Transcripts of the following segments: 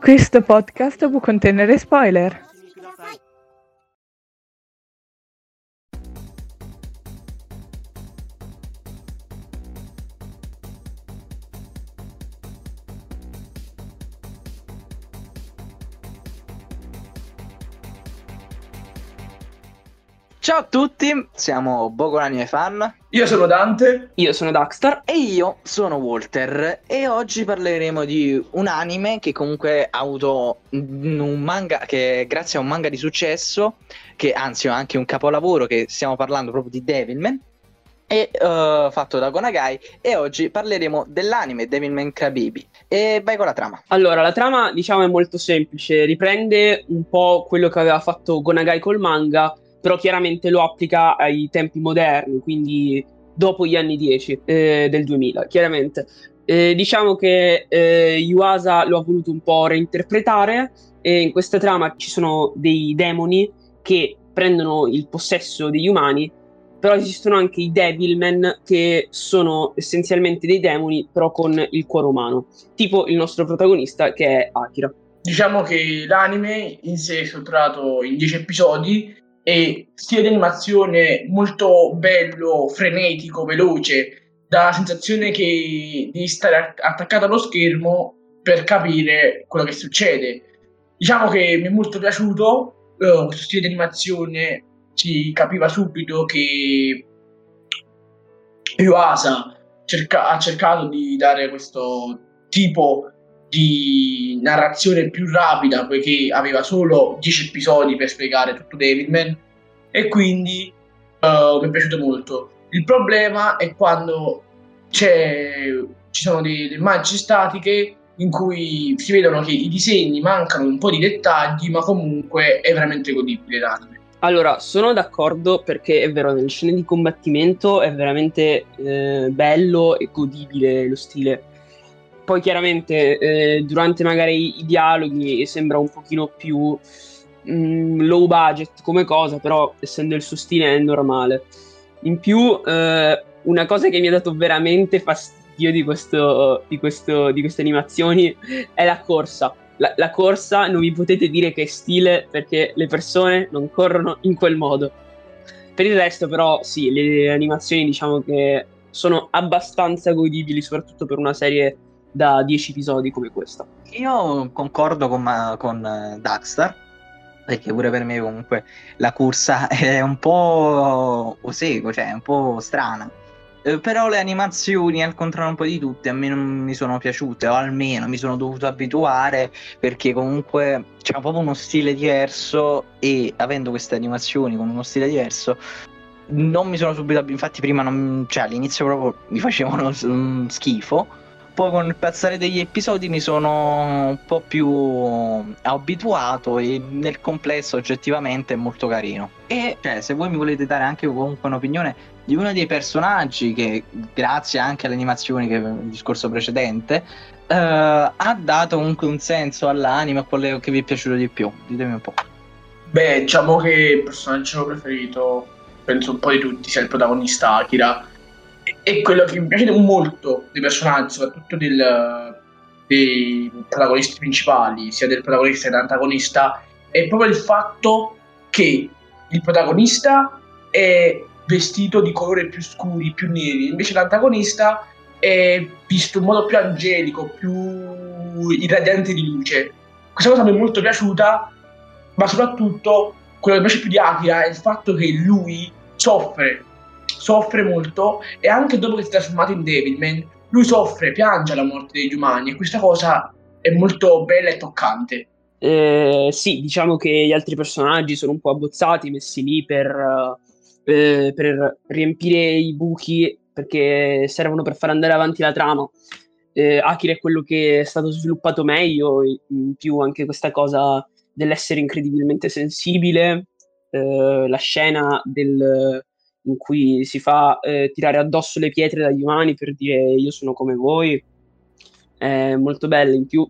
Questo podcast può contenere spoiler. Ciao a tutti, siamo Bogolani e Fan Io sono Dante. Io sono Daxter. e io sono Walter e oggi parleremo di un anime che comunque ha avuto un manga che grazie a un manga di successo, che anzi è anche un capolavoro che stiamo parlando proprio di Devilman e eh, fatto da Gonagai e oggi parleremo dell'anime Devilman Kabibi e vai con la trama. Allora, la trama diciamo è molto semplice, riprende un po' quello che aveva fatto Gonagai col manga, però chiaramente lo applica ai tempi moderni, quindi dopo gli anni 10 eh, del 2000, chiaramente. Eh, diciamo che eh, Yuasa lo ha voluto un po' reinterpretare e in questa trama ci sono dei demoni che prendono il possesso degli umani, però esistono anche i Devilmen che sono essenzialmente dei demoni però con il cuore umano, tipo il nostro protagonista che è Akira. Diciamo che l'anime in sé è strutturato in 10 episodi e stile di animazione molto bello, frenetico, veloce, dà la sensazione che devi stare attaccato allo schermo per capire quello che succede. Diciamo che mi è molto piaciuto eh, questo stile di animazione, si capiva subito che Yuasa cerca- ha cercato di dare questo tipo di narrazione più rapida poiché aveva solo 10 episodi per spiegare tutto Devilman e quindi eh, mi è piaciuto molto. Il problema è quando ci sono delle immagini statiche in cui si vedono che i disegni mancano un po' di dettagli, ma comunque è veramente godibile l'anime. Allora, sono d'accordo perché è vero, nelle scene di combattimento è veramente eh, bello e godibile lo stile. Poi chiaramente eh, durante magari i dialoghi sembra un pochino più mm, low budget come cosa, però essendo il suo stile è normale. In più, eh, una cosa che mi ha dato veramente fastidio di, questo, di, questo, di queste animazioni è la corsa. La, la corsa non mi potete dire che è stile perché le persone non corrono in quel modo. Per il resto, però, sì, le animazioni diciamo che sono abbastanza godibili, soprattutto per una serie da 10 episodi come questa. Io concordo con, con eh, Daxter, perché pure per me comunque la corsa è un po' oseco, cioè è un po' strana. Eh, però le animazioni, al contrario un po' di tutte, a me non mi sono piaciute, o almeno mi sono dovuto abituare, perché comunque c'è proprio uno stile diverso e avendo queste animazioni con uno stile diverso, non mi sono subito infatti prima non, cioè all'inizio proprio mi facevano mm, schifo, poi con il passare degli episodi mi sono un po' più abituato e nel complesso oggettivamente è molto carino. E cioè, se voi mi volete dare anche comunque un'opinione di uno dei personaggi che grazie anche alle animazioni che il discorso precedente eh, ha dato comunque un senso all'anime, a quello che vi è piaciuto di più. Ditemi un po'. Beh, diciamo che il personaggio preferito, penso un po' di tutti, sia il protagonista Akira. E- quello che mi piace molto dei personaggi, soprattutto del- dei protagonisti principali, sia del protagonista che dell'antagonista, è proprio il fatto che il protagonista è vestito di colori più scuri, più neri, invece l'antagonista è visto in modo più angelico, più irradiante di luce. Questa cosa mi è molto piaciuta ma soprattutto quello che mi piace più di Akira è il fatto che lui soffre, soffre molto e anche dopo che si è trasformato in Devilman, lui soffre, piange alla morte degli umani e questa cosa è molto bella e toccante. Eh, sì, diciamo che gli altri personaggi sono un po' abbozzati, messi lì per, eh, per riempire i buchi perché servono per far andare avanti la trama. Eh, Akira è quello che è stato sviluppato meglio, in più anche questa cosa dell'essere incredibilmente sensibile, eh, la scena del- in cui si fa eh, tirare addosso le pietre dagli umani per dire io sono come voi, è molto bella. In più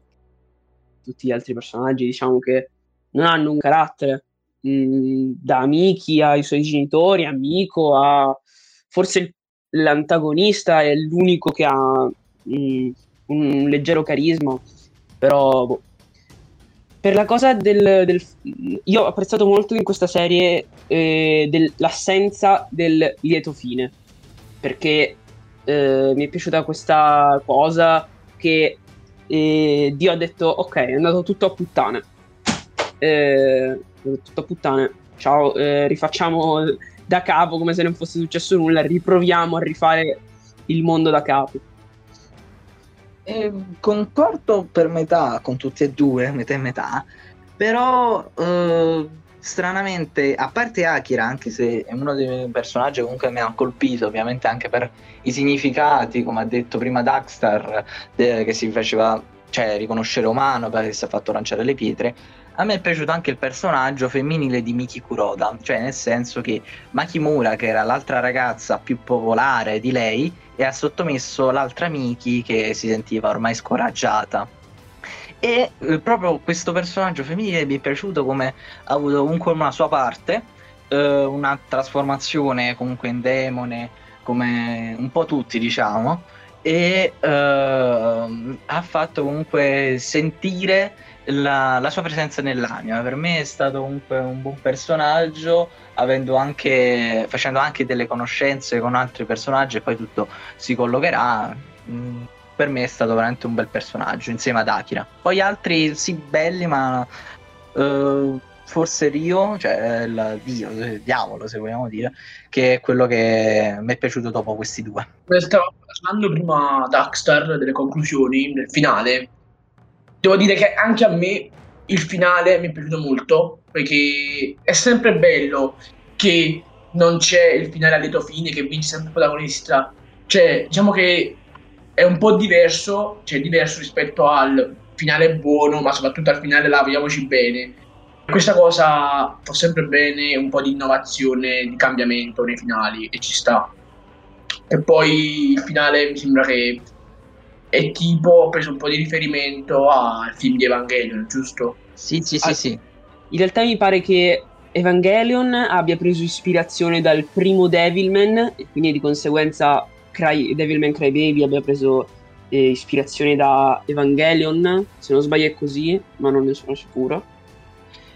tutti gli altri personaggi diciamo che non hanno un carattere, mm, da amici ai suoi genitori, amico a forse l'antagonista è l'unico che ha mm, un leggero carisma, però boh, per la cosa del, del, Io ho apprezzato molto in questa serie eh, del, l'assenza del lieto fine. Perché eh, mi è piaciuta questa cosa che eh, Dio ha detto: Ok, è andato tutto a puttane. Eh, tutto a puttane. Ciao, eh, rifacciamo da capo come se non fosse successo nulla. Riproviamo a rifare il mondo da capo. Eh, concordo per metà con tutti e due, metà e metà, però eh, stranamente, a parte Akira, anche se è uno dei personaggi comunque mi ha colpito, ovviamente anche per i significati, come ha detto prima Daxter, de- che si faceva cioè, riconoscere umano perché si è fatto lanciare le pietre, a me è piaciuto anche il personaggio femminile di Miki Kuroda, cioè nel senso che Makimura, che era l'altra ragazza più popolare di lei, e ha sottomesso l'altra Miki che si sentiva ormai scoraggiata. E eh, proprio questo personaggio femminile mi è piaciuto come ha avuto comunque una sua parte, eh, una trasformazione comunque in demone, come un po' tutti diciamo, e eh, ha fatto comunque sentire la, la, sua presenza nell'anima. Per me è stato comunque un buon personaggio, anche, facendo anche delle conoscenze con altri personaggi e poi tutto si collocherà. Mm, per me è stato veramente un bel personaggio insieme ad Akira. Poi altri sì belli, ma uh, forse Rio, cioè il dio, il diavolo se vogliamo dire, che è quello che mi è piaciuto dopo questi due. Stavo parlando prima Darkstar delle conclusioni del finale devo dire che anche a me il finale mi è piaciuto molto perché è sempre bello che non c'è il finale a lieto fine che vince sempre il protagonista. Cioè diciamo che è un po' diverso cioè diverso rispetto al finale buono ma soprattutto al finale lavoriamoci bene. Questa cosa fa sempre bene un po' di innovazione di cambiamento nei finali e ci sta. E poi il finale mi sembra che e tipo ho preso un po' di riferimento al film di Evangelion, giusto? Sì, sì, sì, ah, sì. In realtà mi pare che Evangelion abbia preso ispirazione dal primo Devilman e quindi di conseguenza Cry, Devilman Crybaby abbia preso eh, ispirazione da Evangelion, se non sbaglio è così, ma non ne sono sicuro.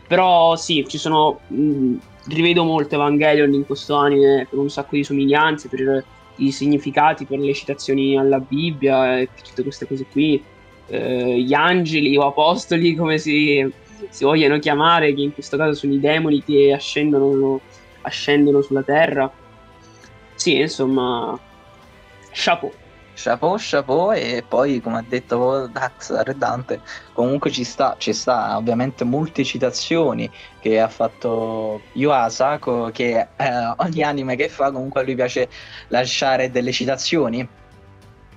Però sì, ci sono... Mh, rivedo molto Evangelion in questo anime per un sacco di somiglianze, per i significati per le citazioni alla Bibbia e tutte queste cose qui, eh, gli angeli o apostoli come si, si, vogliono chiamare, che in questo caso sono i demoni che ascendono, ascendono sulla terra. Sì, insomma, chapeau. Chapeau, chapeau e poi come ha detto Dax Redante comunque ci sta, ci sta ovviamente molte citazioni che ha fatto Yuasa che eh, ogni anime che fa comunque a lui piace lasciare delle citazioni.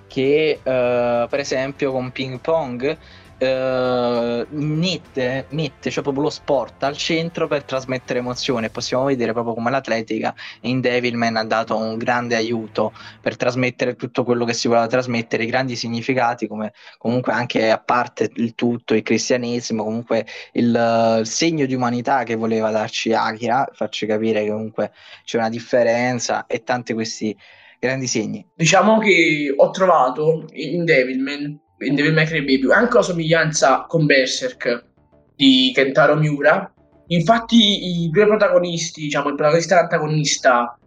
Che eh, per esempio con Ping Pong uh, mette, mette cioè proprio lo sport al centro per trasmettere emozione. Possiamo vedere proprio come l'atletica in Devilman ha dato un grande aiuto per trasmettere tutto quello che si voleva trasmettere, i grandi significati, come comunque anche a parte il tutto, il cristianesimo, comunque il, il segno di umanità che voleva darci Akira, farci capire che comunque c'è una differenza e tanti questi grandi segni. Diciamo che ho trovato in Devilman in Devil May Cry Baby. Anche la somiglianza con Berserk di Kentaro Miura. Infatti i due protagonisti diciamo il protagonista e l'antagonista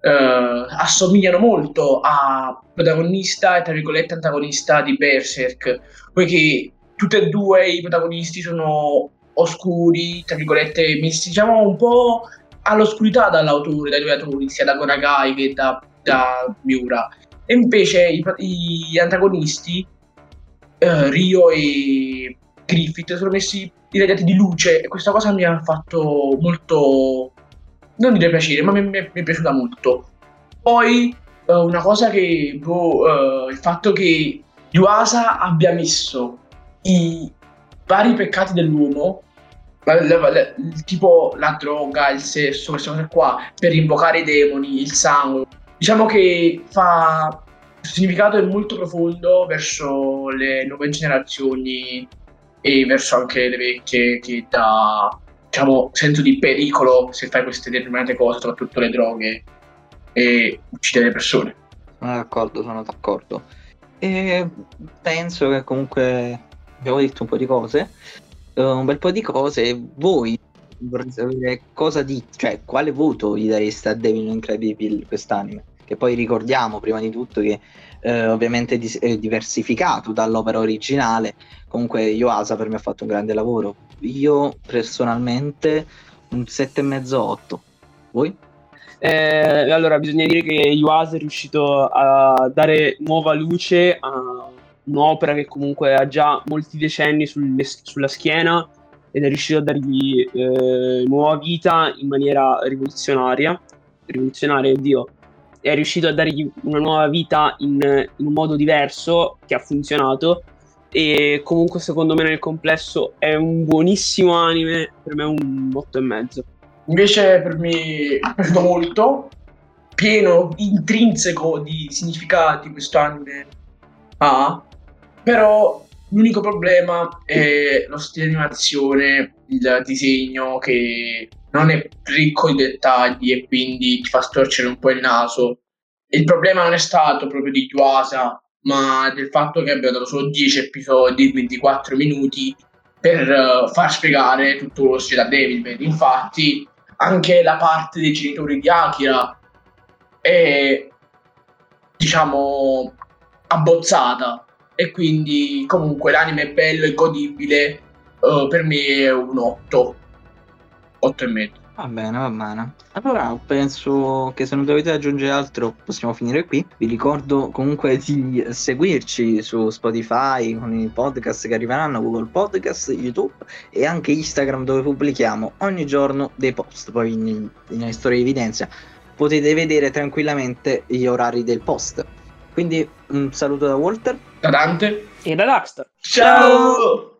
eh, assomigliano molto a protagonista e tra virgolette antagonista di Berserk. Poiché tutti e due i protagonisti sono oscuri tra virgolette messi diciamo un po' all'oscurità dall'autore dai due autori sia da Gonagai che da, da Miura. E invece i, gli antagonisti uh, Rio e Griffith sono messi irradiati di luce e questa cosa mi ha fatto molto non dire piacere ma mi, mi, mi è piaciuta molto. Poi uh, una cosa che boh, uh, il fatto che Yuasa abbia messo i vari peccati dell'uomo tipo la droga, il sesso, queste cose qua per invocare i demoni, il sangue diciamo che fa il significato è molto profondo verso le nuove generazioni e verso anche le vecchie che dà diciamo senso di pericolo se fai queste determinate cose, soprattutto le droghe e uccidere le persone. Sono d'accordo, sono d'accordo. E penso che comunque abbiamo detto un po' di cose. uh, un bel po' di cose. Voi vorrei sapere cosa di, cioè quale voto gli dareste a Devil Incredible quest'anime? Che poi ricordiamo prima di tutto che eh, ovviamente dis- è diversificato dall'opera originale. Comunque Yoasa per me ha fatto un grande lavoro. Io personalmente un 7,5-8. Voi? Eh, allora, bisogna dire che Yuasa è riuscito a dare nuova luce a un'opera che comunque ha già molti decenni sul, sulla schiena ed è riuscito a dargli eh, nuova vita in maniera rivoluzionaria. Rivoluzionaria, oddio. È riuscito a dargli una nuova vita in, in un modo diverso che ha funzionato. E comunque, secondo me, nel complesso è un buonissimo anime. Per me, è un 8,5. Invece, per me è piaciuto molto. Pieno, intrinseco di significati questo anime ha. Però L'unico problema è lo stile di animazione, il disegno che non è ricco di dettagli e quindi ti fa storcere un po' il naso. Il problema non è stato proprio di Yuasa, ma del fatto che abbiano dato solo 10 episodi, 24 minuti, per uh, far spiegare tutto lo stile da Devilman. Infatti, anche la parte dei genitori di Akira è, diciamo, abbozzata e quindi comunque l'anime è bello e godibile, uh, per me è un 8, 8 e mezzo. Va bene, va bene. Allora penso che se non dovete aggiungere altro possiamo finire qui. Vi ricordo comunque di seguirci su Spotify con i podcast che arriveranno, Google Podcast, YouTube e anche Instagram dove pubblichiamo ogni giorno dei post. Poi in, in storia evidenzia potete vedere tranquillamente gli orari del post. Quindi un saluto da Walter da Dante e da Daxter. Ciao!